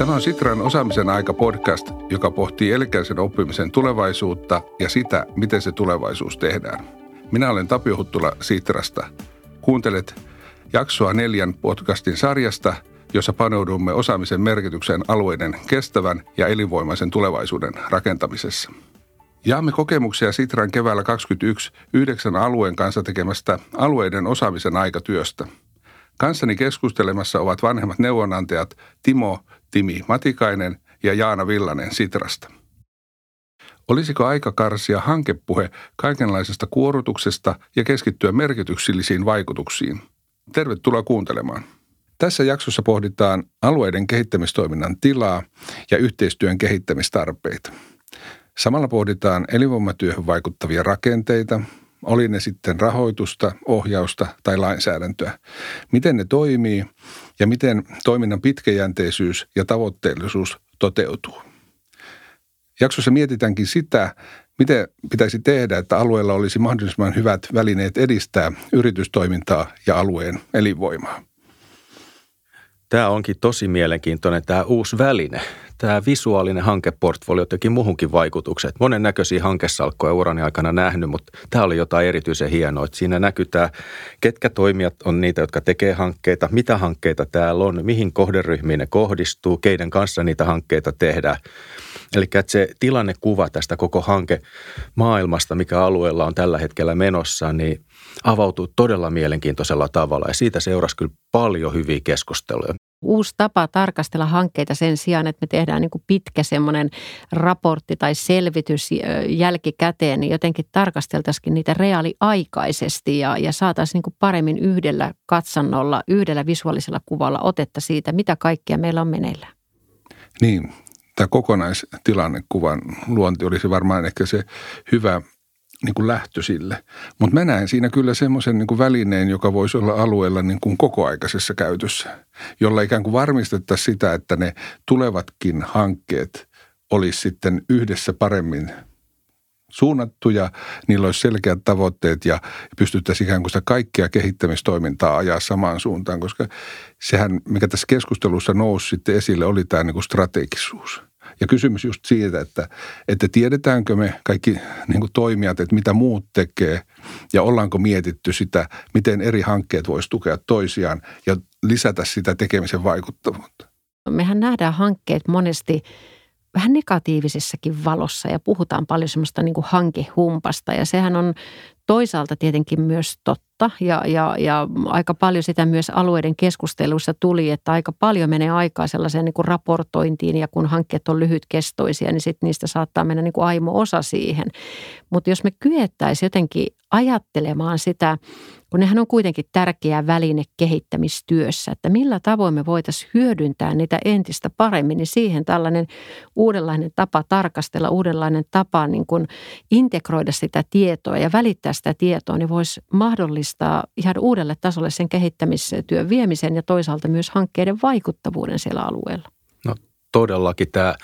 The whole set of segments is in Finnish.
Tämä on Sitran osaamisen aika podcast, joka pohtii elkäisen oppimisen tulevaisuutta ja sitä, miten se tulevaisuus tehdään. Minä olen Tapio Huttula Sitrasta. Kuuntelet jaksoa neljän podcastin sarjasta, jossa paneudumme osaamisen merkityksen alueiden kestävän ja elinvoimaisen tulevaisuuden rakentamisessa. Jaamme kokemuksia Sitran keväällä 2021 yhdeksän alueen kanssa tekemästä alueiden osaamisen aikatyöstä. Kanssani keskustelemassa ovat vanhemmat neuvonantajat Timo Timi Matikainen ja Jaana Villanen Sitrasta. Olisiko aika karsia hankepuhe kaikenlaisesta kuorutuksesta ja keskittyä merkityksillisiin vaikutuksiin? Tervetuloa kuuntelemaan. Tässä jaksossa pohditaan alueiden kehittämistoiminnan tilaa ja yhteistyön kehittämistarpeita. Samalla pohditaan elinvoimatyöhön vaikuttavia rakenteita, oli ne sitten rahoitusta, ohjausta tai lainsäädäntöä. Miten ne toimii ja miten toiminnan pitkäjänteisyys ja tavoitteellisuus toteutuu. Jaksossa mietitäänkin sitä, miten pitäisi tehdä, että alueella olisi mahdollisimman hyvät välineet edistää yritystoimintaa ja alueen elinvoimaa. Tämä onkin tosi mielenkiintoinen tämä uusi väline, tämä visuaalinen hankeportfolio teki muuhunkin vaikutukset. Monen näköisiä hankesalkkoja urani aikana nähnyt, mutta tämä oli jotain erityisen hienoa. Että siinä näkyy tämä, ketkä toimijat on niitä, jotka tekee hankkeita, mitä hankkeita täällä on, mihin kohderyhmiin ne kohdistuu, keiden kanssa niitä hankkeita tehdään. Eli se tilannekuva tästä koko hanke maailmasta, mikä alueella on tällä hetkellä menossa, niin avautuu todella mielenkiintoisella tavalla. Ja siitä seurasi kyllä paljon hyviä keskusteluja uusi tapa tarkastella hankkeita sen sijaan, että me tehdään niin kuin pitkä semmoinen raportti tai selvitys jälkikäteen, niin jotenkin tarkasteltaisiin niitä reaaliaikaisesti ja, ja saataisiin niin kuin paremmin yhdellä katsannolla, yhdellä visuaalisella kuvalla otetta siitä, mitä kaikkia meillä on meneillään. Niin, tämä kokonaistilannekuvan luonti olisi varmaan ehkä se hyvä niin kuin lähtö sille. Mutta mä näen siinä kyllä semmoisen niin välineen, joka voisi olla alueella niin kuin kokoaikaisessa käytössä, jolla ikään kuin varmistettaisiin sitä, että ne tulevatkin hankkeet olisi sitten yhdessä paremmin suunnattuja, niillä olisi selkeät tavoitteet ja pystyttäisiin ikään kuin sitä kaikkea kehittämistoimintaa ajaa samaan suuntaan, koska sehän, mikä tässä keskustelussa nousi sitten esille, oli tämä niin kuin strategisuus – ja kysymys just siitä, että, että tiedetäänkö me kaikki niin kuin toimijat, että mitä muut tekee ja ollaanko mietitty sitä, miten eri hankkeet voisi tukea toisiaan ja lisätä sitä tekemisen vaikuttavuutta. Mehän nähdään hankkeet monesti vähän negatiivisessakin valossa ja puhutaan paljon semmoista niin kuin hankehumpasta ja sehän on toisaalta tietenkin myös totta ja, ja, ja aika paljon sitä myös alueiden keskusteluissa tuli, että aika paljon menee aikaa sellaiseen niin kuin raportointiin ja kun hankkeet on lyhytkestoisia, niin sitten niistä saattaa mennä niin kuin aimo-osa siihen. Mutta jos me kyettäisiin jotenkin ajattelemaan sitä kun nehän on kuitenkin tärkeä väline kehittämistyössä, että millä tavoin me voitaisiin hyödyntää niitä entistä paremmin, niin siihen tällainen uudenlainen tapa tarkastella, uudenlainen tapa niin kuin integroida sitä tietoa ja välittää sitä tietoa, niin voisi mahdollistaa ihan uudelle tasolle sen kehittämistyön viemisen ja toisaalta myös hankkeiden vaikuttavuuden siellä alueella. No todellakin tämä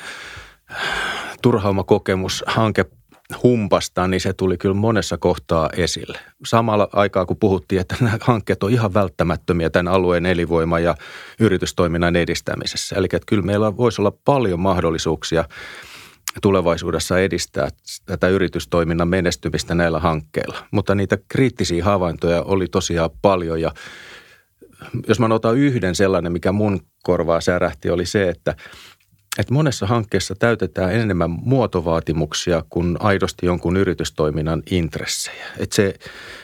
turhaumakokemus hanke humpasta, niin se tuli kyllä monessa kohtaa esille. Samalla aikaa, kun puhuttiin, että nämä hankkeet on ihan välttämättömiä tämän alueen elinvoima- ja yritystoiminnan edistämisessä. Eli että kyllä meillä voisi olla paljon mahdollisuuksia tulevaisuudessa edistää tätä yritystoiminnan menestymistä näillä hankkeilla. Mutta niitä kriittisiä havaintoja oli tosiaan paljon ja jos mä otan yhden sellainen, mikä mun korvaa särähti, oli se, että – että monessa hankkeessa täytetään enemmän muotovaatimuksia kuin aidosti jonkun yritystoiminnan intressejä. Että se,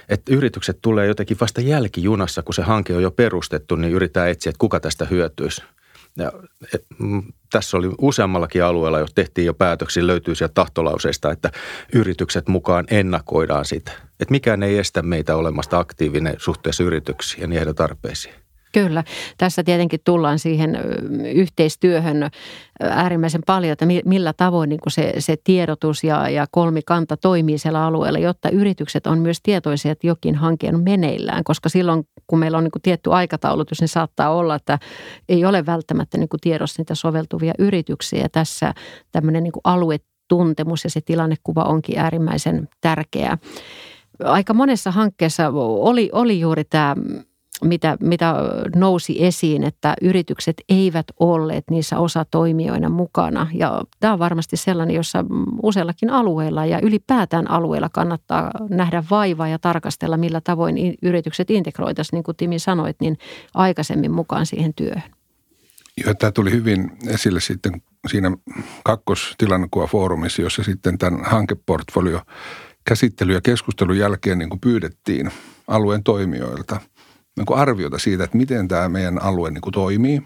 että yritykset tulee jotenkin vasta jälkijunassa, kun se hanke on jo perustettu, niin yritetään etsiä, että kuka tästä hyötyisi. Ja, et, mm, tässä oli useammallakin alueella, jos tehtiin jo päätöksiä, löytyy sieltä tahtolauseista, että yritykset mukaan ennakoidaan sitä. Että mikään ei estä meitä olemasta aktiivinen suhteessa yrityksiin ja niiden tarpeisiin. Kyllä. Tässä tietenkin tullaan siihen yhteistyöhön äärimmäisen paljon, että millä tavoin niin kuin se, se tiedotus ja, ja kolmikanta toimii siellä alueella, jotta yritykset on myös tietoisia, että jokin hanke on meneillään. Koska silloin, kun meillä on niin kuin tietty aikataulutus, niin saattaa olla, että ei ole välttämättä niin kuin tiedossa niitä soveltuvia yrityksiä. Ja tässä tämmöinen niin kuin aluetuntemus ja se tilannekuva onkin äärimmäisen tärkeää. Aika monessa hankkeessa oli, oli juuri tämä mitä, mitä nousi esiin, että yritykset eivät olleet niissä osatoimijoina mukana. Ja tämä on varmasti sellainen, jossa useillakin alueilla ja ylipäätään alueilla kannattaa nähdä vaivaa ja tarkastella, millä tavoin yritykset integroitaisiin, niin kuin Timi sanoit, niin aikaisemmin mukaan siihen työhön. Joo, tämä tuli hyvin esille sitten siinä kakkostilannekuva-foorumissa, jossa sitten tämän hankeportfolio käsittely ja keskustelun jälkeen niin kuin pyydettiin alueen toimijoilta niin arviota siitä, että miten tämä meidän alue niin kuin toimii.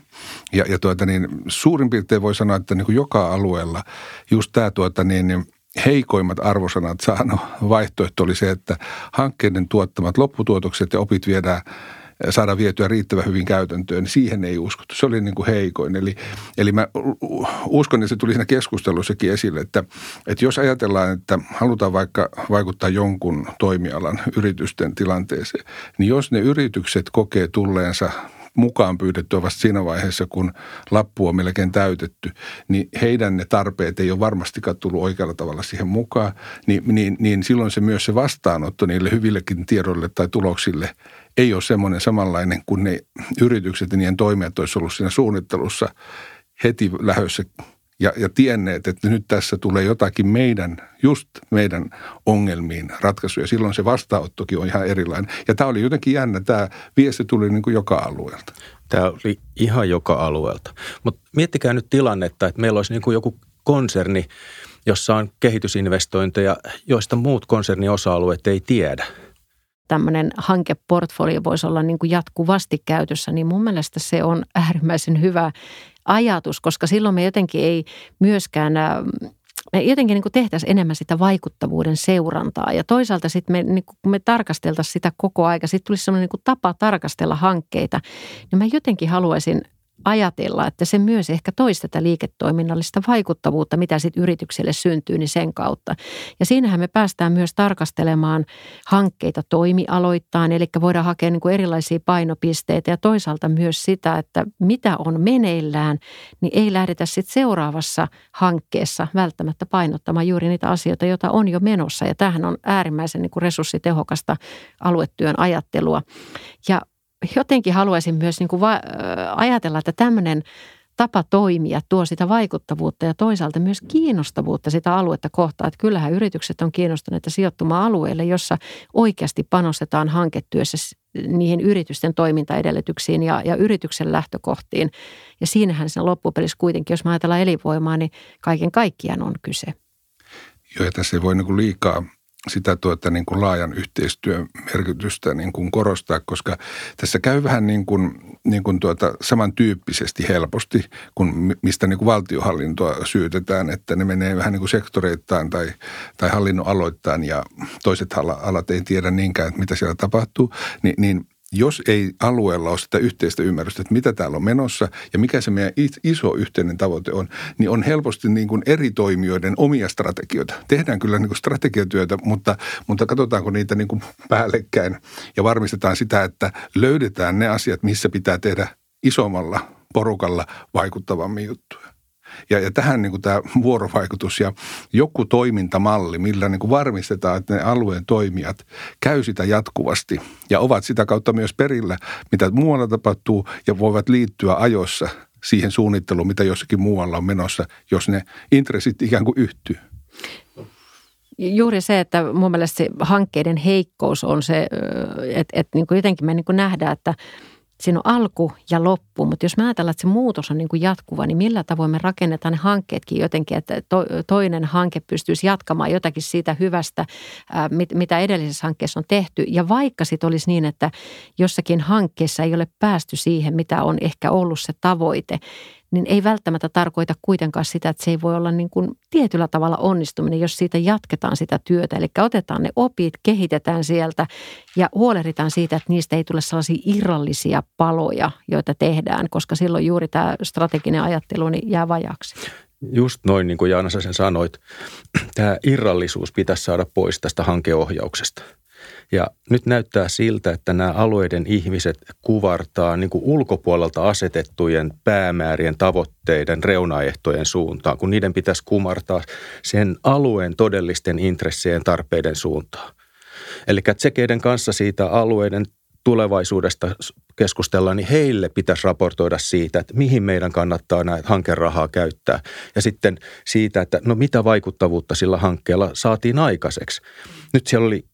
Ja, ja tuota niin, suurin piirtein voi sanoa, että niin kuin joka alueella just tämä tuota niin, niin heikoimmat arvosanat saanut vaihtoehto oli se, että hankkeiden tuottamat lopputuotokset ja opit viedään – saada vietyä riittävän hyvin käytäntöön, niin siihen ei uskottu. Se oli niin kuin heikoin. Eli, eli mä uskon, että se tuli siinä keskustelussakin esille, että, että jos ajatellaan, että halutaan vaikka vaikuttaa jonkun toimialan yritysten tilanteeseen, niin jos ne yritykset kokee tulleensa mukaan pyydettyä vasta siinä vaiheessa, kun lappu on melkein täytetty, niin heidän ne tarpeet ei ole varmastikaan tullut oikealla tavalla siihen mukaan, niin, niin, niin silloin se myös se vastaanotto niille hyvillekin tiedoille tai tuloksille ei ole semmoinen samanlainen kuin ne yritykset ja niiden toimijat olisi ollut siinä suunnittelussa heti lähössä ja, ja tienneet, että nyt tässä tulee jotakin meidän, just meidän ongelmiin ratkaisuja. Silloin se vastaanottokin on ihan erilainen. Ja tämä oli jotenkin jännä. Tämä viesti tuli niin kuin joka alueelta. Tämä oli ihan joka alueelta. Mutta miettikää nyt tilannetta, että meillä olisi niin kuin joku konserni, jossa on kehitysinvestointeja, joista muut konsernin osa-alueet ei tiedä – tämmöinen hankeportfolio voisi olla niin kuin jatkuvasti käytössä, niin mun mielestä se on äärimmäisen hyvä ajatus, koska silloin me jotenkin ei myöskään me jotenkin niin tehtäisiin enemmän sitä vaikuttavuuden seurantaa. Ja toisaalta sitten me, niin kun me tarkasteltaisiin sitä koko aika, sitten tulisi sellainen niin tapa tarkastella hankkeita, niin mä jotenkin haluaisin ajatella, että se myös ehkä toisi tätä liiketoiminnallista vaikuttavuutta, mitä sitten yritykselle syntyy, niin sen kautta. Ja siinähän me päästään myös tarkastelemaan hankkeita toimialoittain, eli voidaan hakea niin kuin erilaisia painopisteitä ja toisaalta myös sitä, että mitä on meneillään, niin ei lähdetä sitten seuraavassa hankkeessa välttämättä painottamaan juuri niitä asioita, joita on jo menossa. Ja tämähän on äärimmäisen niin kuin resurssitehokasta aluetyön ajattelua. Ja jotenkin haluaisin myös niin kuin va- ajatella, että tämmöinen tapa toimia tuo sitä vaikuttavuutta ja toisaalta myös kiinnostavuutta sitä aluetta kohtaan. Että kyllähän yritykset on kiinnostuneita sijoittumaan alueelle, jossa oikeasti panostetaan hanketyössä niihin yritysten toimintaedellytyksiin ja, ja yrityksen lähtökohtiin. Ja siinähän sen loppupelissä kuitenkin, jos mä ajatellaan elinvoimaa, niin kaiken kaikkiaan on kyse. Joo, ja tässä ei voi niin liikaa sitä tuota, niin kuin laajan yhteistyön merkitystä niin kuin korostaa, koska tässä käy vähän niin kuin, niin kuin tuota, samantyyppisesti helposti, kuin mistä niin kuin valtiohallintoa syytetään, että ne menee vähän niin kuin sektoreittain tai, tai hallinnon aloittain ja toiset alat ei tiedä niinkään, että mitä siellä tapahtuu, niin, niin jos ei alueella ole sitä yhteistä ymmärrystä, että mitä täällä on menossa ja mikä se meidän iso yhteinen tavoite on, niin on helposti niin kuin eri toimijoiden omia strategioita. Tehdään kyllä niin kuin strategiatyötä, mutta, mutta katsotaanko niitä niin kuin päällekkäin ja varmistetaan sitä, että löydetään ne asiat, missä pitää tehdä isommalla porukalla vaikuttavammin juttuja. Ja, ja tähän niin kuin tämä vuorovaikutus ja joku toimintamalli, millä niin kuin varmistetaan, että ne alueen toimijat käy sitä jatkuvasti ja ovat sitä kautta myös perillä, mitä muualla tapahtuu ja voivat liittyä ajoissa siihen suunnitteluun, mitä jossakin muualla on menossa, jos ne intressit ikään kuin yhtyy. Juuri se, että mun mielestä se hankkeiden heikkous on se, että, että niin kuin jotenkin me niin kuin nähdään, että – siinä on alku ja loppu, mutta jos me ajatellaan, että se muutos on niin kuin jatkuva, niin millä tavoin me rakennetaan ne hankkeetkin jotenkin, että to, toinen hanke pystyisi jatkamaan jotakin siitä hyvästä, ää, mit, mitä edellisessä hankkeessa on tehty. Ja vaikka sitten olisi niin, että jossakin hankkeessa ei ole päästy siihen, mitä on ehkä ollut se tavoite, niin ei välttämättä tarkoita kuitenkaan sitä, että se ei voi olla niin kuin tietyllä tavalla onnistuminen, jos siitä jatketaan sitä työtä. Eli otetaan ne opit, kehitetään sieltä ja huolehditaan siitä, että niistä ei tule sellaisia irrallisia paloja, joita tehdään, koska silloin juuri tämä strateginen ajattelu niin jää vajaksi. Just noin, niin kuin Jaana sen sanoit, tämä irrallisuus pitäisi saada pois tästä hankeohjauksesta – ja nyt näyttää siltä, että nämä alueiden ihmiset kuvartaa niin kuin ulkopuolelta asetettujen päämäärien, tavoitteiden, reunaehtojen suuntaan, kun niiden pitäisi kumartaa sen alueen todellisten intressien tarpeiden suuntaan. Eli tsekeiden kanssa siitä alueiden tulevaisuudesta keskustellaan, niin heille pitäisi raportoida siitä, että mihin meidän kannattaa näitä hankerahaa käyttää. Ja sitten siitä, että no mitä vaikuttavuutta sillä hankkeella saatiin aikaiseksi. Nyt siellä oli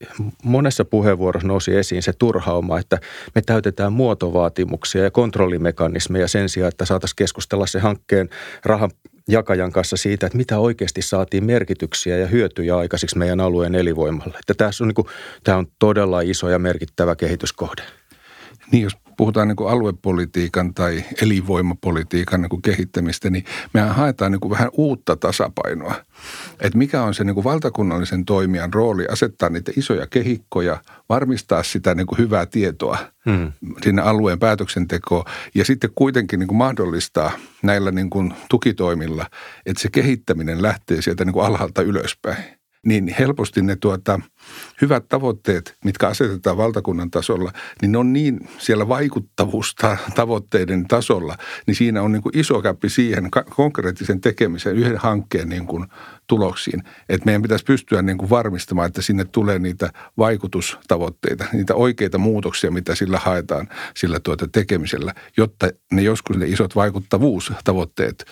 monessa puheenvuorossa nousi esiin se turhauma, että me täytetään muotovaatimuksia ja kontrollimekanismeja sen sijaan, että saataisiin keskustella se hankkeen rahan jakajan kanssa siitä, että mitä oikeasti saatiin merkityksiä ja hyötyjä aikaiseksi meidän alueen elinvoimalle. Että tässä on, niin kuin, tämä on todella iso ja merkittävä kehityskohde. Niin, jos puhutaan niin kuin aluepolitiikan tai elinvoimapolitiikan niin kuin kehittämistä, niin mehän haetaan niin kuin vähän uutta tasapainoa. Että mikä on se niin kuin valtakunnallisen toimijan rooli asettaa niitä isoja kehikkoja, varmistaa sitä niin kuin hyvää tietoa hmm. sinne alueen päätöksentekoon ja sitten kuitenkin niin kuin mahdollistaa näillä niin kuin tukitoimilla, että se kehittäminen lähtee sieltä niin kuin alhaalta ylöspäin niin helposti ne tuota, hyvät tavoitteet, mitkä asetetaan valtakunnan tasolla, niin ne on niin siellä vaikuttavuusta tavoitteiden tasolla, niin siinä on niin kuin iso käppi siihen konkreettisen tekemisen yhden hankkeen niin kuin tuloksiin. Että meidän pitäisi pystyä niin kuin varmistamaan, että sinne tulee niitä vaikutustavoitteita, niitä oikeita muutoksia, mitä sillä haetaan sillä tuota tekemisellä, jotta ne joskus ne isot vaikuttavuustavoitteet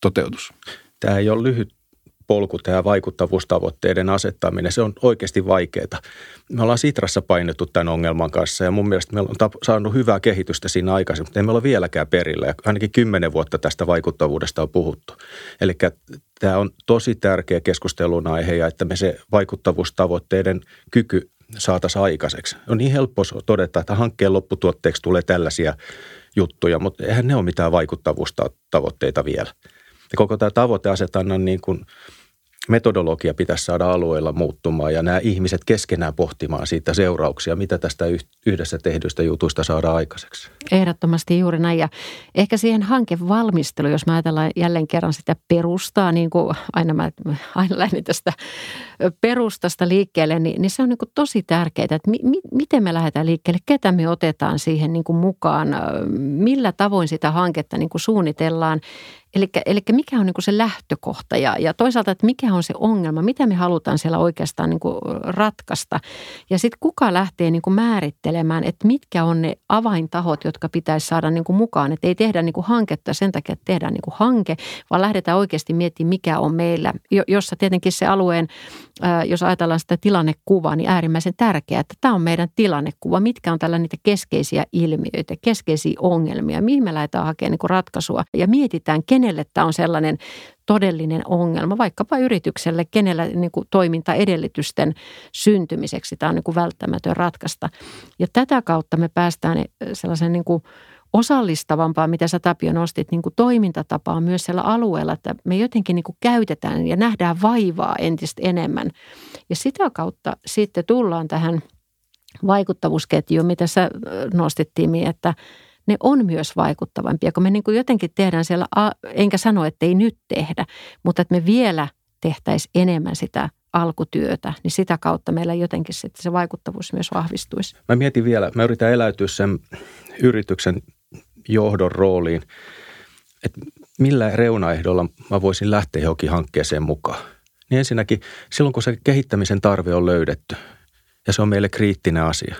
toteutus. Tämä ei ole lyhyt polku tämä vaikuttavuustavoitteiden asettaminen, se on oikeasti vaikeaa. Me ollaan Sitrassa painettu tämän ongelman kanssa ja mun mielestä meillä on saanut hyvää kehitystä siinä aikaisemmin, mutta emme ole vieläkään perillä ja ainakin kymmenen vuotta tästä vaikuttavuudesta on puhuttu. Eli tämä on tosi tärkeä keskustelun aihe ja että me se vaikuttavuustavoitteiden kyky saataisiin aikaiseksi. On niin helppo todeta, että hankkeen lopputuotteeksi tulee tällaisia juttuja, mutta eihän ne ole mitään vaikuttavuustavoitteita vielä. Ja koko tämä tavoiteasetannan niin kuin – metodologia pitäisi saada alueella muuttumaan ja nämä ihmiset keskenään pohtimaan siitä seurauksia, mitä tästä yhdessä tehdyistä jutuista saadaan aikaiseksi. Ehdottomasti juuri näin. Ja ehkä siihen hankevalmisteluun, jos mä ajatellaan jälleen kerran sitä perustaa, niin kuin aina mä aina lähdin tästä perustasta liikkeelle, niin, niin se on niin kuin tosi tärkeää, että mi, mi, miten me lähdetään liikkeelle, ketä me otetaan siihen niin kuin mukaan, millä tavoin sitä hanketta niin kuin suunnitellaan Eli mikä on niin se lähtökohta ja, ja toisaalta, että mikä on se ongelma, mitä me halutaan siellä oikeastaan niin ratkaista. Ja sitten kuka lähtee niin määrittelemään, että mitkä on ne avaintahot, jotka pitäisi saada niin mukaan. Että ei tehdä niin hanketta sen takia, että tehdään niin hanke, vaan lähdetään oikeasti miettimään, mikä on meillä, jossa tietenkin se alueen, jos ajatellaan sitä tilannekuvaa, niin äärimmäisen tärkeää, että tämä on meidän tilannekuva. Mitkä on tällä niitä keskeisiä ilmiöitä, keskeisiä ongelmia, mihin me lähdetään hakemaan niin ratkaisua ja mietitään, kenelle tämä on sellainen todellinen ongelma, vaikkapa yritykselle, kenellä niin kuin toimintaedellytysten syntymiseksi tämä on niin kuin välttämätön ratkaista. Ja tätä kautta me päästään sellaisen niin kuin osallistavampaa, mitä sä Tapio nostit, niin kuin toimintatapaa myös siellä alueella, että me jotenkin niin kuin käytetään ja nähdään vaivaa entistä enemmän. Ja sitä kautta sitten tullaan tähän vaikuttavuusketjuun, mitä sä nostittiin, että – ne on myös vaikuttavampia, kun me niin kuin jotenkin tehdään siellä, enkä sano, että ei nyt tehdä, mutta että me vielä tehtäisiin enemmän sitä alkutyötä, niin sitä kautta meillä jotenkin sitten se vaikuttavuus myös vahvistuisi. Mä mietin vielä, mä yritän eläytyä sen yrityksen johdon rooliin, että millä reunaehdolla mä voisin lähteä johonkin hankkeeseen mukaan. Niin ensinnäkin silloin, kun se kehittämisen tarve on löydetty ja se on meille kriittinen asia,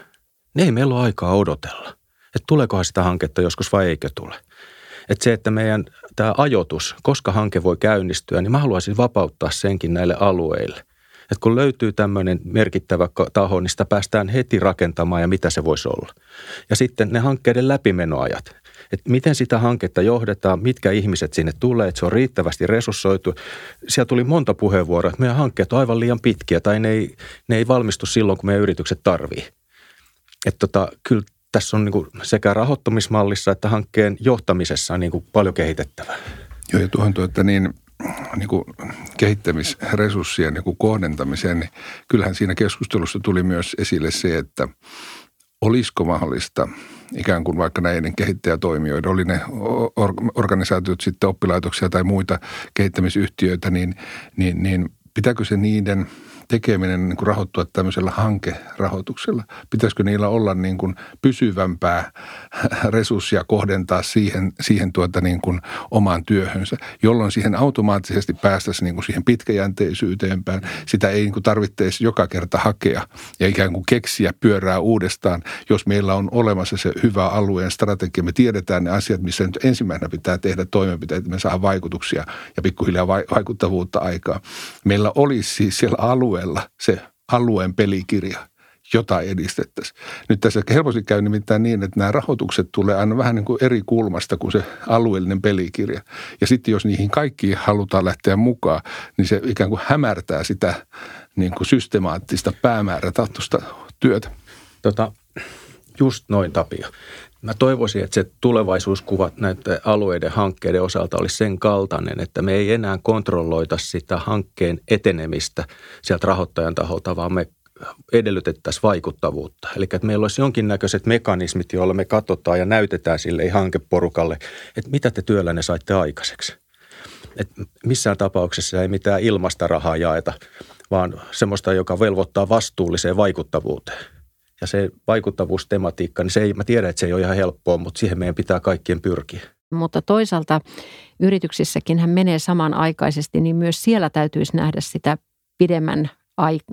niin ei meillä ole aikaa odotella että tuleekohan sitä hanketta joskus vai eikö tule. Että se, että meidän tämä ajoitus, koska hanke voi käynnistyä, niin mä haluaisin vapauttaa senkin näille alueille. Että kun löytyy tämmöinen merkittävä taho, niin sitä päästään heti rakentamaan ja mitä se voisi olla. Ja sitten ne hankkeiden läpimenoajat. Että miten sitä hanketta johdetaan, mitkä ihmiset sinne tulee, että se on riittävästi resurssoitu. Siellä tuli monta puheenvuoroa, että meidän hankkeet on aivan liian pitkiä tai ne ei, ne ei valmistu silloin, kun meidän yritykset tarvii. Että tota, kyllä tässä on niin kuin sekä rahoittamismallissa että hankkeen johtamisessa niin kuin paljon kehitettävää. Joo, ja tuohon tuota niin, niin kuin kehittämisresurssien niin kuin kohdentamiseen, niin kyllähän siinä keskustelussa tuli myös esille se, että olisiko mahdollista ikään kuin vaikka näiden kehittäjätoimijoiden, oli ne organisaatiot sitten oppilaitoksia tai muita kehittämisyhtiöitä, niin, niin, niin pitääkö se niiden tekeminen niin kuin rahoittua tämmöisellä hankerahoituksella? Pitäisikö niillä olla niin kuin pysyvämpää resurssia kohdentaa siihen, siihen tuota niin kuin omaan työhönsä, jolloin siihen automaattisesti päästäisiin niin kuin siihen pitkäjänteisyyteen päin. Sitä ei niin kuin tarvitse joka kerta hakea ja ikään kuin keksiä pyörää uudestaan, jos meillä on olemassa se hyvä alueen strategia. Me tiedetään ne asiat, missä nyt ensimmäisenä pitää tehdä toimenpiteitä, että me saa vaikutuksia ja pikkuhiljaa vaikuttavuutta aikaa. Meillä olisi siis siellä alueella se alueen pelikirja, jota edistettäisiin. Nyt tässä helposti käy nimittäin niin, että nämä rahoitukset tulee aina vähän niin kuin eri kulmasta kuin se alueellinen pelikirja. Ja sitten jos niihin kaikkiin halutaan lähteä mukaan, niin se ikään kuin hämärtää sitä niin kuin systemaattista päämäärätahtoista työtä. Tota, just noin Tapio. Mä toivoisin, että se tulevaisuuskuva näiden alueiden hankkeiden osalta olisi sen kaltainen, että me ei enää kontrolloita sitä hankkeen etenemistä sieltä rahoittajan taholta, vaan me edellytettäisiin vaikuttavuutta. Eli että meillä olisi jonkinnäköiset mekanismit, joilla me katsotaan ja näytetään sille hankeporukalle, että mitä te työllänne saitte aikaiseksi. Et missään tapauksessa ei mitään ilmasta rahaa jaeta, vaan semmoista, joka velvoittaa vastuulliseen vaikuttavuuteen – ja se vaikuttavuustematiikka, niin se ei, mä tiedän, että se ei ole ihan helppoa, mutta siihen meidän pitää kaikkien pyrkiä. Mutta toisaalta yrityksissäkin hän menee samanaikaisesti, niin myös siellä täytyisi nähdä sitä pidemmän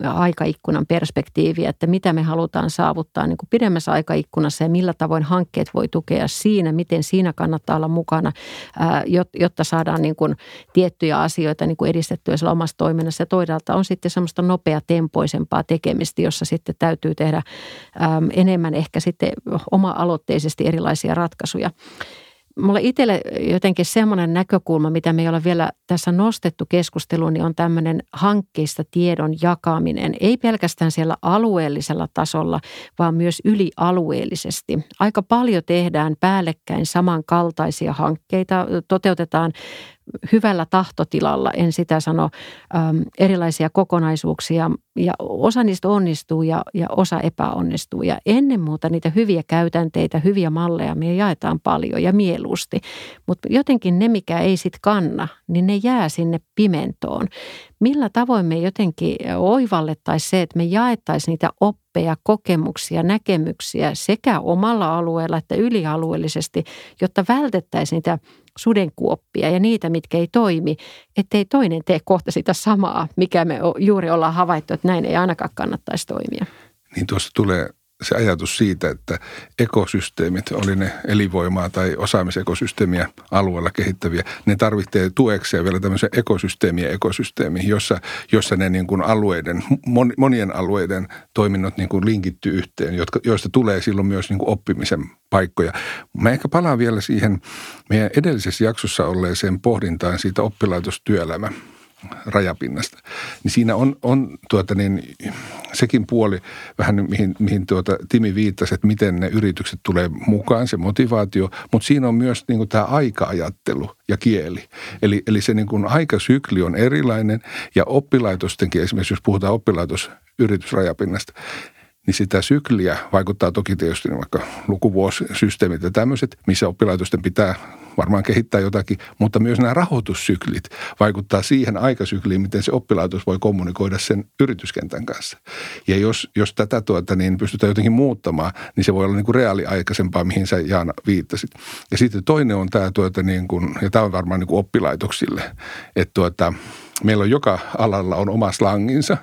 aikaikkunan perspektiiviä, että mitä me halutaan saavuttaa niin kuin pidemmässä aikaikkunassa ja millä tavoin hankkeet voi tukea siinä, miten siinä kannattaa olla mukana, jotta saadaan niin kuin tiettyjä asioita niin kuin edistettyä siellä omassa toiminnassa. Ja toisaalta on sitten semmoista nopeatempoisempaa tekemistä, jossa sitten täytyy tehdä enemmän ehkä sitten oma-aloitteisesti erilaisia ratkaisuja. Mulla itselle jotenkin semmoinen näkökulma, mitä me ei ole vielä tässä nostettu keskusteluun, niin on tämmöinen hankkeista tiedon jakaminen. Ei pelkästään siellä alueellisella tasolla, vaan myös ylialueellisesti. Aika paljon tehdään päällekkäin samankaltaisia hankkeita, toteutetaan hyvällä tahtotilalla, en sitä sano, äm, erilaisia kokonaisuuksia ja osa niistä onnistuu ja, ja osa epäonnistuu. Ja ennen muuta niitä hyviä käytänteitä, hyviä malleja me jaetaan paljon ja mieluusti, mutta jotenkin ne, mikä ei sit kanna, niin ne jää sinne pimentoon. Millä tavoin me jotenkin oivallettaisiin se, että me jaettaisiin niitä oppeja, kokemuksia, näkemyksiä sekä omalla alueella että ylialueellisesti, jotta vältettäisiin niitä sudenkuoppia ja niitä, mitkä ei toimi, ettei toinen tee kohta sitä samaa, mikä me juuri ollaan havaittu, että näin ei ainakaan kannattaisi toimia. Niin tuossa tulee se ajatus siitä, että ekosysteemit, oli ne elinvoimaa tai osaamisekosysteemiä alueella kehittäviä, ne tarvitsee tuekseen vielä tämmöisen ekosysteemien ekosysteemi, jossa, jossa ne niin kuin alueiden, monien alueiden toiminnot niin kuin linkittyy yhteen, jotka, joista tulee silloin myös niin kuin oppimisen paikkoja. Mä ehkä palaan vielä siihen meidän edellisessä jaksossa olleeseen pohdintaan siitä oppilaitostyöelämä rajapinnasta. Niin siinä on, on tuota niin, sekin puoli vähän mihin, mihin tuota Timi viittasi, että miten ne yritykset tulee mukaan, se motivaatio, mutta siinä on myös niin kuin tämä aika-ajattelu ja kieli. Eli, eli se niin kuin aikasykli on erilainen ja oppilaitostenkin, esimerkiksi jos puhutaan oppilaitos yritysrajapinnasta, niin sitä sykliä vaikuttaa toki tietysti vaikka lukuvuosisysteemit ja tämmöiset, missä oppilaitosten pitää varmaan kehittää jotakin, mutta myös nämä rahoitussyklit vaikuttaa siihen aikasykliin, miten se oppilaitos voi kommunikoida sen yrityskentän kanssa. Ja jos, jos tätä tuota, niin pystytään jotenkin muuttamaan, niin se voi olla niin kuin reaaliaikaisempaa, mihin sä Jaana viittasit. Ja sitten toinen on tämä, tuota, niin kuin, ja tämä on varmaan niin kuin oppilaitoksille, että tuota, meillä on joka alalla on oma slanginsa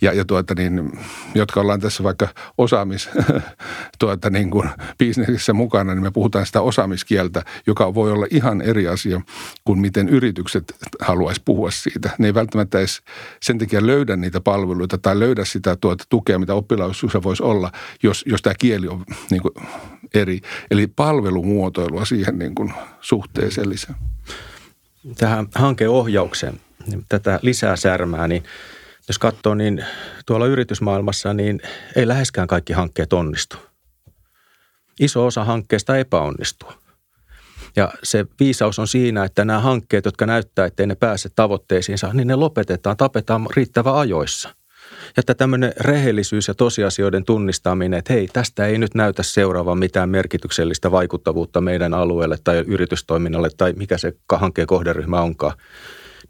ja, ja tuota niin, jotka ollaan tässä vaikka osaamis tuota niin kuin bisnesissä mukana, niin me puhutaan sitä osaamiskieltä, joka voi olla ihan eri asia kuin miten yritykset haluaisi puhua siitä. Ne ei välttämättä edes sen takia löydä niitä palveluita tai löydä sitä tuota tukea, mitä oppilaisuus voisi olla, jos, jos tämä kieli on niin kuin eri. Eli palvelumuotoilua siihen niin kuin suhteeseen lisää. Tähän hankeohjaukseen tätä lisää särmää, niin jos katsoo, niin tuolla yritysmaailmassa niin ei läheskään kaikki hankkeet onnistu. Iso osa hankkeesta epäonnistuu. Ja se viisaus on siinä, että nämä hankkeet, jotka näyttää, että ne pääse tavoitteisiinsa, niin ne lopetetaan, tapetaan riittävä ajoissa. Ja että tämmöinen rehellisyys ja tosiasioiden tunnistaminen, että hei, tästä ei nyt näytä seuraavan mitään merkityksellistä vaikuttavuutta meidän alueelle tai yritystoiminnalle tai mikä se hankkeen kohderyhmä onkaan,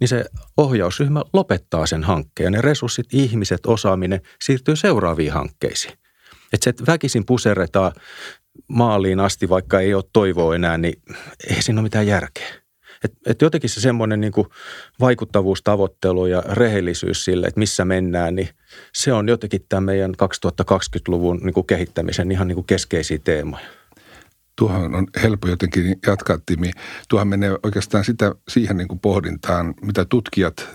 niin se ohjausryhmä lopettaa sen hankkeen. Ne resurssit, ihmiset, osaaminen siirtyy seuraaviin hankkeisiin. Että se, että väkisin puserretaan maaliin asti, vaikka ei ole toivoa enää, niin ei siinä ole mitään järkeä. Et, et jotenkin se semmoinen niin vaikuttavuustavoittelu ja rehellisyys sille, että missä mennään, niin se on jotenkin tämä meidän 2020-luvun niin kehittämisen ihan niin keskeisiä teemoja. Tuohon on helppo jotenkin jatkaa, Timi. Tuohon menee oikeastaan sitä siihen niin kuin pohdintaan, mitä tutkijat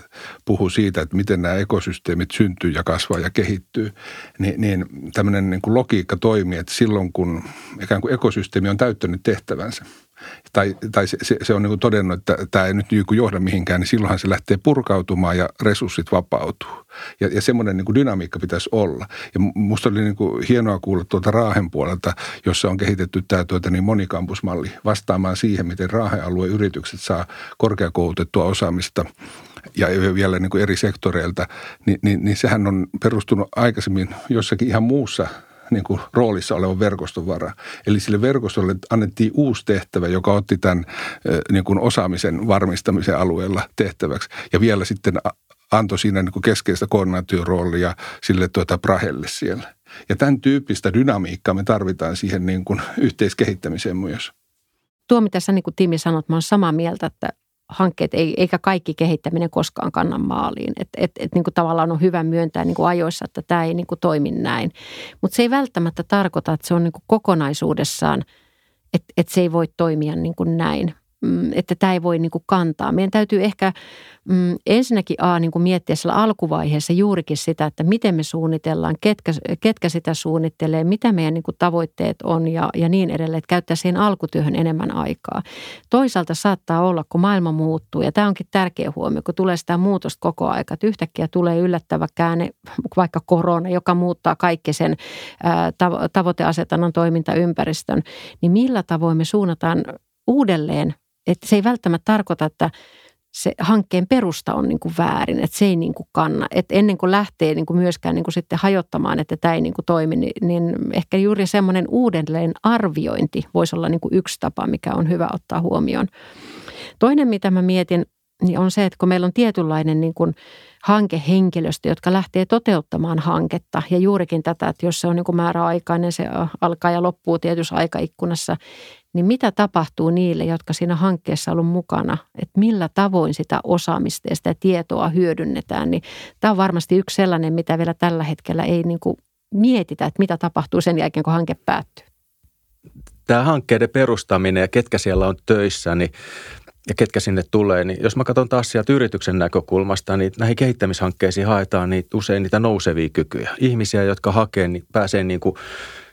puhuu siitä, että miten nämä ekosysteemit syntyy ja kasvaa ja kehittyy. Niin, niin tämmöinen niin kuin logiikka toimii, että silloin kun ikään kuin ekosysteemi on täyttänyt tehtävänsä – tai, tai se, se, se on niin todennut, että tämä ei nyt niin johda mihinkään, niin silloinhan se lähtee purkautumaan ja resurssit vapautuu. Ja, ja semmoinen niin dynamiikka pitäisi olla. Ja musta oli niin hienoa kuulla tuolta Raahen puolelta, jossa on kehitetty tämä tuota niin monikampusmalli vastaamaan siihen, miten Raahen alueen yritykset saa korkeakoulutettua osaamista ja vielä niin kuin eri sektoreilta, niin, niin, niin sehän on perustunut aikaisemmin jossakin ihan muussa niin kuin roolissa oleva verkoston vara. Eli sille verkostolle annettiin uusi tehtävä, joka otti tämän niin kuin osaamisen varmistamisen alueella tehtäväksi. Ja vielä sitten antoi siinä niin kuin keskeistä koordinaatioroolia sille tuota Prahelle siellä. Ja tämän tyyppistä dynamiikkaa me tarvitaan siihen niin kuin yhteiskehittämiseen myös. Tuo, mitä sä niin kuin Timi sanot, mä olen samaa mieltä, että hankkeet, eikä kaikki kehittäminen koskaan kanna maaliin. Että et, et, niin kuin tavallaan on hyvä myöntää niin kuin ajoissa, että tämä ei niin kuin toimi näin. Mutta se ei välttämättä tarkoita, että se on niin kuin kokonaisuudessaan, että, että se ei voi toimia niin kuin näin. Mm, että tämä ei voi niin kuin kantaa. Meidän täytyy ehkä mm, ensinnäkin A, niin kuin miettiä siellä alkuvaiheessa juurikin sitä, että miten me suunnitellaan, ketkä, ketkä sitä suunnittelee, mitä meidän niin kuin tavoitteet on ja, ja niin edelleen, että käyttää siihen alkutyöhön enemmän aikaa. Toisaalta saattaa olla, kun maailma muuttuu, ja tämä onkin tärkeä huomio, kun tulee sitä muutosta koko aika, että yhtäkkiä tulee yllättävä käänne, vaikka korona, joka muuttaa kaikki sen tavoiteasetannon toimintaympäristön, niin millä tavoin me suunnataan uudelleen että se ei välttämättä tarkoita, että se hankkeen perusta on niin kuin väärin, että se ei niin kuin kanna. Että ennen kuin lähtee niin kuin myöskään niin kuin sitten hajottamaan, että tämä ei niin kuin toimi, niin, niin ehkä juuri semmoinen uudelleen arviointi voisi olla niin kuin yksi tapa, mikä on hyvä ottaa huomioon. Toinen, mitä mä mietin, niin on se, että kun meillä on tietynlainen niin kuin hankehenkilöstö, jotka lähtee toteuttamaan hanketta. Ja juurikin tätä, että jos se on niin määräaikainen, se alkaa ja loppuu tietyssä aikaikkunassa, niin mitä tapahtuu niille, jotka siinä hankkeessa ollut mukana, että millä tavoin sitä osaamista ja sitä tietoa hyödynnetään, niin tämä on varmasti yksi sellainen, mitä vielä tällä hetkellä ei niin kuin mietitä, että mitä tapahtuu sen jälkeen, kun hanke päättyy. Tämä hankkeiden perustaminen ja ketkä siellä on töissä, niin ja ketkä sinne tulee, niin jos mä katson taas sieltä yrityksen näkökulmasta, niin näihin kehittämishankkeisiin haetaan niitä, usein niitä nousevia kykyjä. Ihmisiä, jotka hakee, niin pääsee niin kuin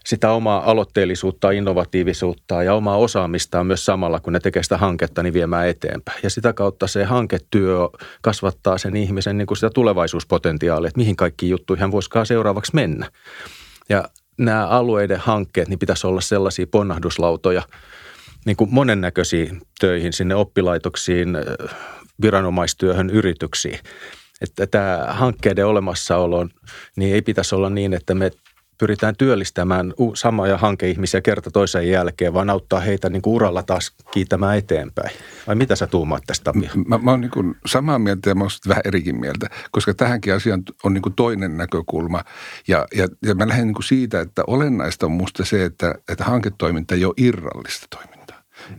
sitä omaa aloitteellisuutta, innovatiivisuutta ja omaa osaamistaan myös samalla, kun ne tekee sitä hanketta, niin viemään eteenpäin. Ja sitä kautta se hanketyö kasvattaa sen ihmisen niin kuin sitä tulevaisuuspotentiaalia, että mihin kaikki juttuihin hän voisikaan seuraavaksi mennä. Ja nämä alueiden hankkeet, niin pitäisi olla sellaisia ponnahduslautoja niin kuin monennäköisiin töihin sinne oppilaitoksiin, viranomaistyöhön, yrityksiin. Että tämä hankkeiden olemassaolo niin ei pitäisi olla niin, että me pyritään työllistämään samoja hankeihmisiä kerta toisen jälkeen, vaan auttaa heitä niin kuin uralla taas kiitämään eteenpäin. Vai mitä sä tuumaat tästä, Tapio? Mä, mä oon niin samaa mieltä ja mä oon vähän erikin mieltä, koska tähänkin asiaan on niin kuin toinen näkökulma. Ja, ja, ja mä lähden niin kuin siitä, että olennaista on musta se, että, että hanketoiminta ei ole irrallista toimintaa.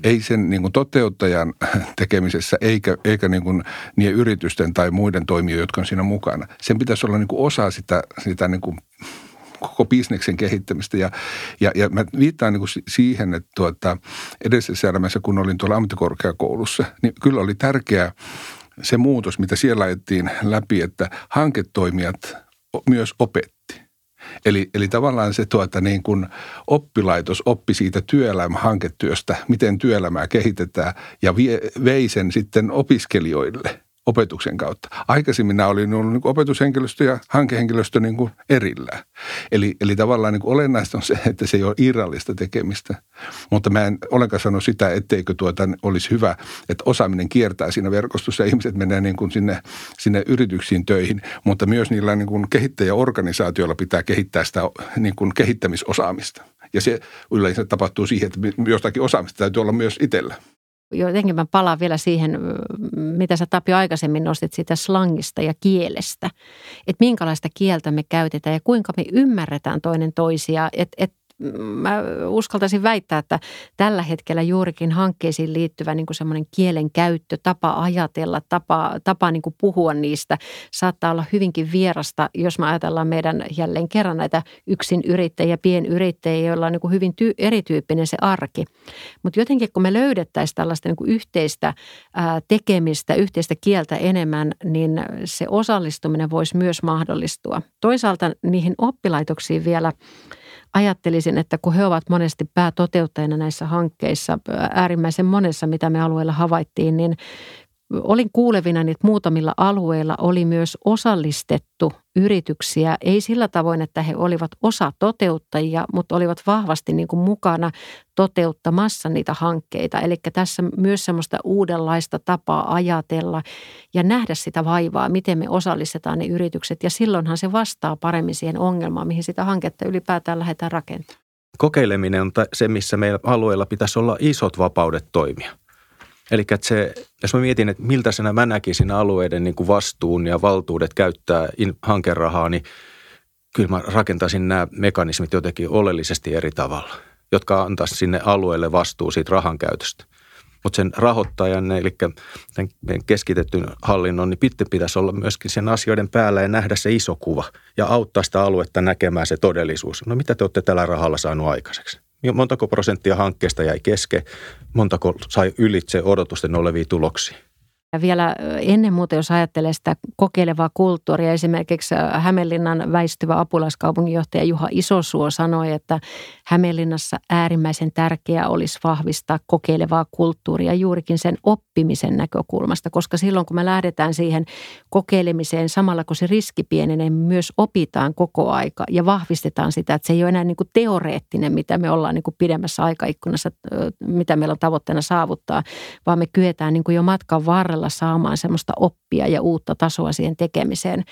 Ei sen niin kuin toteuttajan tekemisessä eikä, eikä niin kuin niiden yritysten tai muiden toimijoiden, jotka on siinä mukana. Sen pitäisi olla niin kuin osa sitä, sitä niin kuin koko bisneksen kehittämistä. Ja, ja, ja mä viittaan niin siihen, että tuota, edellisessä elämässä, kun olin tuolla ammattikorkeakoulussa, niin kyllä oli tärkeää se muutos, mitä siellä ajettiin läpi, että hanketoimijat myös opetti. Eli, eli tavallaan se tuota, niin kuin oppilaitos oppi siitä työelämähanketyöstä, miten työelämää kehitetään ja vie, vei sen sitten opiskelijoille – opetuksen kautta. Aikaisemmin nämä oli ollut niin opetushenkilöstö ja hankehenkilöstö niin kuin erillään. Eli, eli tavallaan niin kuin olennaista on se, että se ei ole irrallista tekemistä. Mutta mä en ollenkaan sano sitä, etteikö tuota olisi hyvä, että osaaminen kiertää siinä verkostossa ja ihmiset menee niin kuin sinne, sinne yrityksiin töihin. Mutta myös niillä niin kuin kehittäjäorganisaatioilla pitää kehittää sitä niin kuin kehittämisosaamista. Ja se yleensä tapahtuu siihen, että jostakin osaamista täytyy olla myös itsellä. Jotenkin mä palaan vielä siihen, mitä sä Tapio aikaisemmin nostit siitä slangista ja kielestä. Että minkälaista kieltä me käytetään ja kuinka me ymmärretään toinen toisia. Että et mä uskaltaisin väittää, että tällä hetkellä juurikin hankkeisiin liittyvä niin semmoinen kielen käyttö, tapa ajatella, tapa, tapa niin kuin puhua niistä saattaa olla hyvinkin vierasta, jos me ajatellaan meidän jälleen kerran näitä yksin yrittäjiä, pienyrittäjiä, joilla on niin kuin hyvin ty- erityyppinen se arki. Mutta jotenkin kun me löydettäisiin tällaista niin kuin yhteistä ää, tekemistä, yhteistä kieltä enemmän, niin se osallistuminen voisi myös mahdollistua. Toisaalta niihin oppilaitoksiin vielä – ajattelisin, että kun he ovat monesti päätoteuttajina näissä hankkeissa, äärimmäisen monessa, mitä me alueella havaittiin, niin olin kuulevina, että muutamilla alueilla oli myös osallistettu yrityksiä, ei sillä tavoin, että he olivat osa toteuttajia, mutta olivat vahvasti niin kuin mukana toteuttamassa niitä hankkeita. Eli tässä myös semmoista uudenlaista tapaa ajatella ja nähdä sitä vaivaa, miten me osallistetaan ne yritykset. Ja silloinhan se vastaa paremmin siihen ongelmaan, mihin sitä hanketta ylipäätään lähdetään rakentamaan. Kokeileminen on se, missä meillä alueella pitäisi olla isot vapaudet toimia. Eli että se, jos mä mietin, että miltä senä mä näkisin alueiden niin kuin vastuun ja valtuudet käyttää hankerahaa, niin kyllä mä rakentaisin nämä mekanismit jotenkin oleellisesti eri tavalla, jotka antaisi sinne alueelle vastuu siitä rahan käytöstä. Mutta sen rahoittajan, eli tämän keskitetyn hallinnon, niin pitää pitäisi olla myöskin sen asioiden päällä ja nähdä se iso kuva ja auttaa sitä aluetta näkemään se todellisuus. No mitä te olette tällä rahalla saanut aikaiseksi? Montako prosenttia hankkeesta jäi kesken, montako sai ylitse odotusten olevia tuloksia. Ja vielä ennen muuta, jos ajattelee sitä kokeilevaa kulttuuria, esimerkiksi Hämeenlinnan väistyvä apulaiskaupunginjohtaja Juha Isosuo sanoi, että Hämeenlinnassa äärimmäisen tärkeää olisi vahvistaa kokeilevaa kulttuuria juurikin sen oppimisen näkökulmasta, koska silloin kun me lähdetään siihen kokeilemiseen samalla kun se riski pienenee, myös opitaan koko aika ja vahvistetaan sitä, että se ei ole enää niin kuin teoreettinen, mitä me ollaan niin kuin pidemmässä aikaikkunassa, mitä meillä on tavoitteena saavuttaa, vaan me kyetään niin kuin jo matkan varrella todella saamaan semmoista oppia ja uutta tasoa siihen tekemiseen.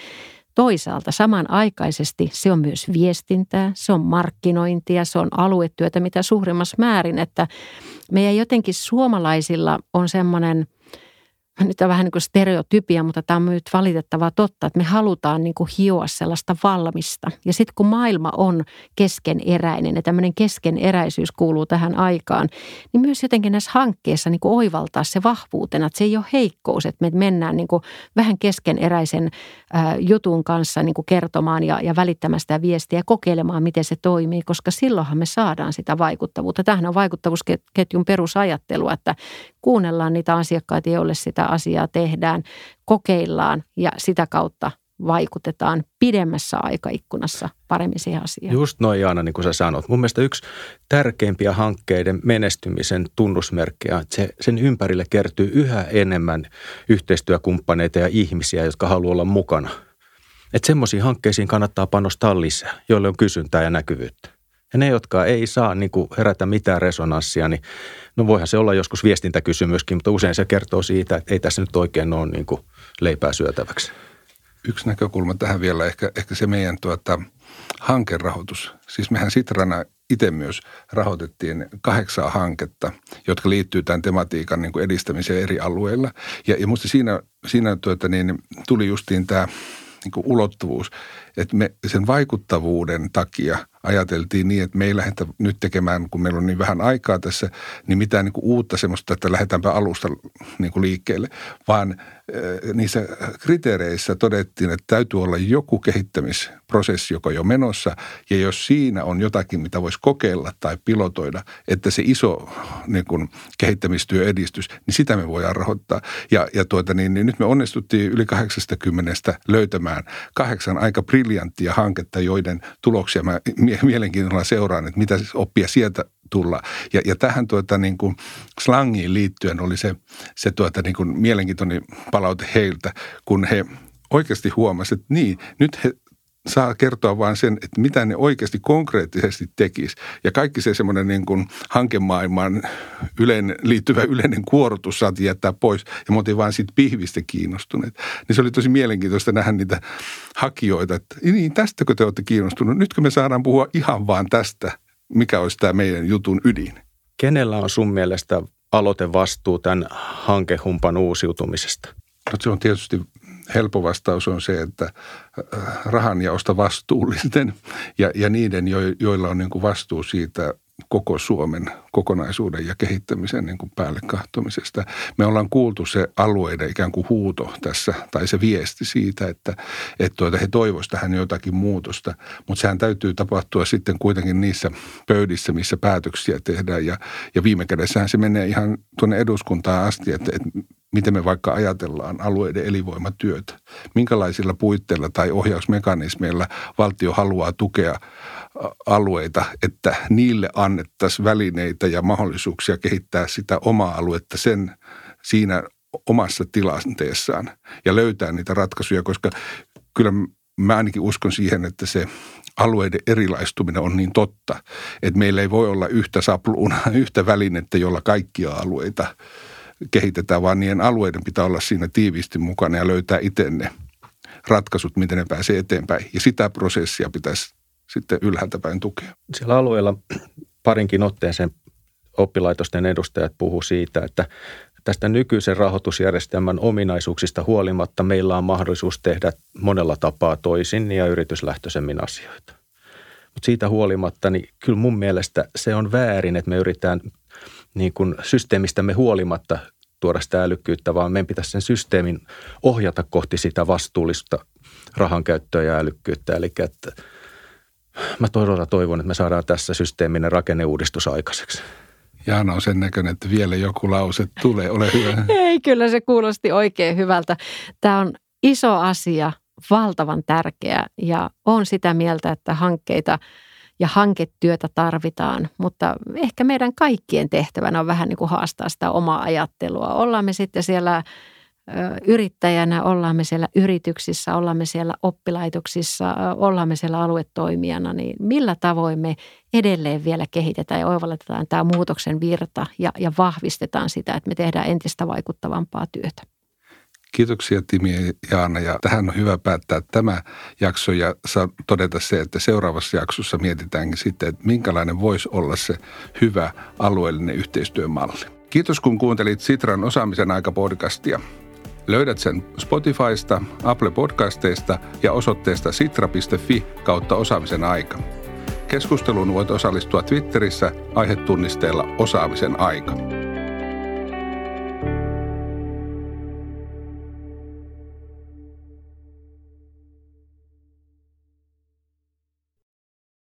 Toisaalta samanaikaisesti se on myös viestintää, se on markkinointia, se on aluetyötä mitä suurimmassa määrin, että meidän jotenkin suomalaisilla on semmoinen – nyt on vähän niin kuin stereotypia, mutta tämä on nyt valitettavaa totta, että me halutaan niin kuin hioa sellaista valmista. Ja sitten kun maailma on keskeneräinen ja tämmöinen keskeneräisyys kuuluu tähän aikaan, niin myös jotenkin näissä hankkeissa niin kuin oivaltaa se vahvuutena, että se ei ole heikkous, että me mennään niin kuin vähän keskeneräisen jutun kanssa niin kuin kertomaan ja, ja välittämään sitä viestiä ja kokeilemaan, miten se toimii, koska silloinhan me saadaan sitä vaikuttavuutta. Tähän on vaikuttavuusketjun perusajattelu, että kuunnellaan niitä asiakkaita, joille sitä asiaa tehdään, kokeillaan ja sitä kautta vaikutetaan pidemmässä aikaikkunassa paremmin siihen asiaan. Just noin Jaana, niin kuin sä sanot. Mun mielestä yksi tärkeimpiä hankkeiden menestymisen tunnusmerkkejä on, että se, sen ympärille kertyy yhä enemmän yhteistyökumppaneita ja ihmisiä, jotka haluaa olla mukana. Että semmoisiin hankkeisiin kannattaa panostaa lisää, joille on kysyntää ja näkyvyyttä. Ja ne, jotka ei saa niin kuin herätä mitään resonanssia, niin no voihan se olla joskus viestintäkysymyskin, mutta usein se kertoo siitä, että ei tässä nyt oikein ole niin kuin leipää syötäväksi. Yksi näkökulma tähän vielä, ehkä, ehkä se meidän tuota, hankerahoitus. Siis mehän Sitrana itse myös rahoitettiin kahdeksaa hanketta, jotka liittyy tämän tematiikan niin kuin edistämiseen eri alueilla. Ja, ja musta siinä, siinä tuota, niin, tuli justiin tämä niin kuin ulottuvuus, että me sen vaikuttavuuden takia ajateltiin niin, että me ei lähdetä nyt tekemään, kun meillä on niin vähän aikaa tässä, niin mitään niin kuin uutta semmoista, että lähdetäänpä alusta niin kuin liikkeelle, vaan – niissä kriteereissä todettiin, että täytyy olla joku kehittämisprosessi, joka on jo menossa. Ja jos siinä on jotakin, mitä voisi kokeilla tai pilotoida, että se iso niin kuin, kehittämistyö edistys, niin sitä me voidaan rahoittaa. Ja, ja tuota, niin, niin nyt me onnistuttiin yli 80 löytämään kahdeksan aika briljanttia hanketta, joiden tuloksia mä mielenkiinnolla seuraan, että mitä oppia sieltä tulla. Ja, ja tähän tuota, niin kuin slangiin liittyen oli se, se tuota, niin kuin mielenkiintoinen palaute heiltä, kun he oikeasti huomasivat, että niin, nyt he saa kertoa vain sen, että mitä ne oikeasti konkreettisesti tekisi. Ja kaikki se semmoinen niin kuin hankemaailmaan yleinen, liittyvä yleinen kuorotus saatiin jättää pois. Ja me oltiin vain siitä pihvistä kiinnostuneet. Niin se oli tosi mielenkiintoista nähdä niitä hakijoita, että niin tästäkö te olette kiinnostuneet? Nytkö me saadaan puhua ihan vaan tästä, mikä olisi tämä meidän jutun ydin? Kenellä on sun mielestä aloitevastuu tämän hankehumpan uusiutumisesta? No, se on tietysti helppo vastaus on se, että äh, rahanjaosta vastuullisten ja, ja niiden, joilla on niin kuin vastuu siitä koko Suomen kokonaisuuden ja kehittämisen niin kuin päälle kahtomisesta. Me ollaan kuultu se alueiden ikään kuin huuto tässä, tai se viesti siitä, että, että tuota, he toivoisivat tähän jotakin muutosta, mutta sehän täytyy tapahtua sitten kuitenkin niissä pöydissä, missä päätöksiä tehdään, ja, ja viime kädessähän se menee ihan tuonne eduskuntaan asti, että, että miten me vaikka ajatellaan alueiden elinvoimatyötä, minkälaisilla puitteilla tai ohjausmekanismeilla valtio haluaa tukea alueita, että niille annettaisiin välineitä ja mahdollisuuksia kehittää sitä omaa aluetta sen siinä omassa tilanteessaan ja löytää niitä ratkaisuja, koska kyllä mä ainakin uskon siihen, että se alueiden erilaistuminen on niin totta, että meillä ei voi olla yhtä sapluuna, yhtä välinettä, jolla kaikkia alueita kehitetään, vaan niiden alueiden pitää olla siinä tiiviisti mukana ja löytää itse ne ratkaisut, miten ne pääsee eteenpäin. Ja sitä prosessia pitäisi sitten ylhäältä päin tukea. Siellä alueella parinkin otteeseen oppilaitosten edustajat puhuu siitä, että tästä nykyisen rahoitusjärjestelmän ominaisuuksista huolimatta meillä on mahdollisuus tehdä monella tapaa toisin ja yrityslähtöisemmin asioita. Mutta siitä huolimatta, niin kyllä mun mielestä se on väärin, että me yritetään niin kuin systeemistämme huolimatta tuoda sitä älykkyyttä, vaan meidän pitäisi sen systeemin ohjata kohti sitä vastuullista rahankäyttöä ja älykkyyttä. Eli että mä todella toivon, että me saadaan tässä systeeminen rakenneuudistus aikaiseksi. Jaana on sen näköinen, että vielä joku lause tulee. Ole hyvä. Ei, kyllä se kuulosti oikein hyvältä. Tämä on iso asia, valtavan tärkeä ja on sitä mieltä, että hankkeita ja hanketyötä tarvitaan, mutta ehkä meidän kaikkien tehtävänä on vähän niin kuin haastaa sitä omaa ajattelua. Ollaan me sitten siellä yrittäjänä, ollaan me siellä yrityksissä, ollaan me siellä oppilaitoksissa, ollaan me siellä aluetoimijana, niin millä tavoin me edelleen vielä kehitetään ja oivalletaan tämä muutoksen virta ja, ja vahvistetaan sitä, että me tehdään entistä vaikuttavampaa työtä. Kiitoksia Timi ja Jaana ja tähän on hyvä päättää tämä jakso ja saa todeta se, että seuraavassa jaksossa mietitäänkin sitten, että minkälainen voisi olla se hyvä alueellinen yhteistyömalli. Kiitos kun kuuntelit Sitran osaamisen aika podcastia. Löydät sen Spotifysta, Apple Podcasteista ja osoitteesta sitra.fi kautta osaamisen aika. Keskusteluun voit osallistua Twitterissä aihetunnisteella osaamisen aika.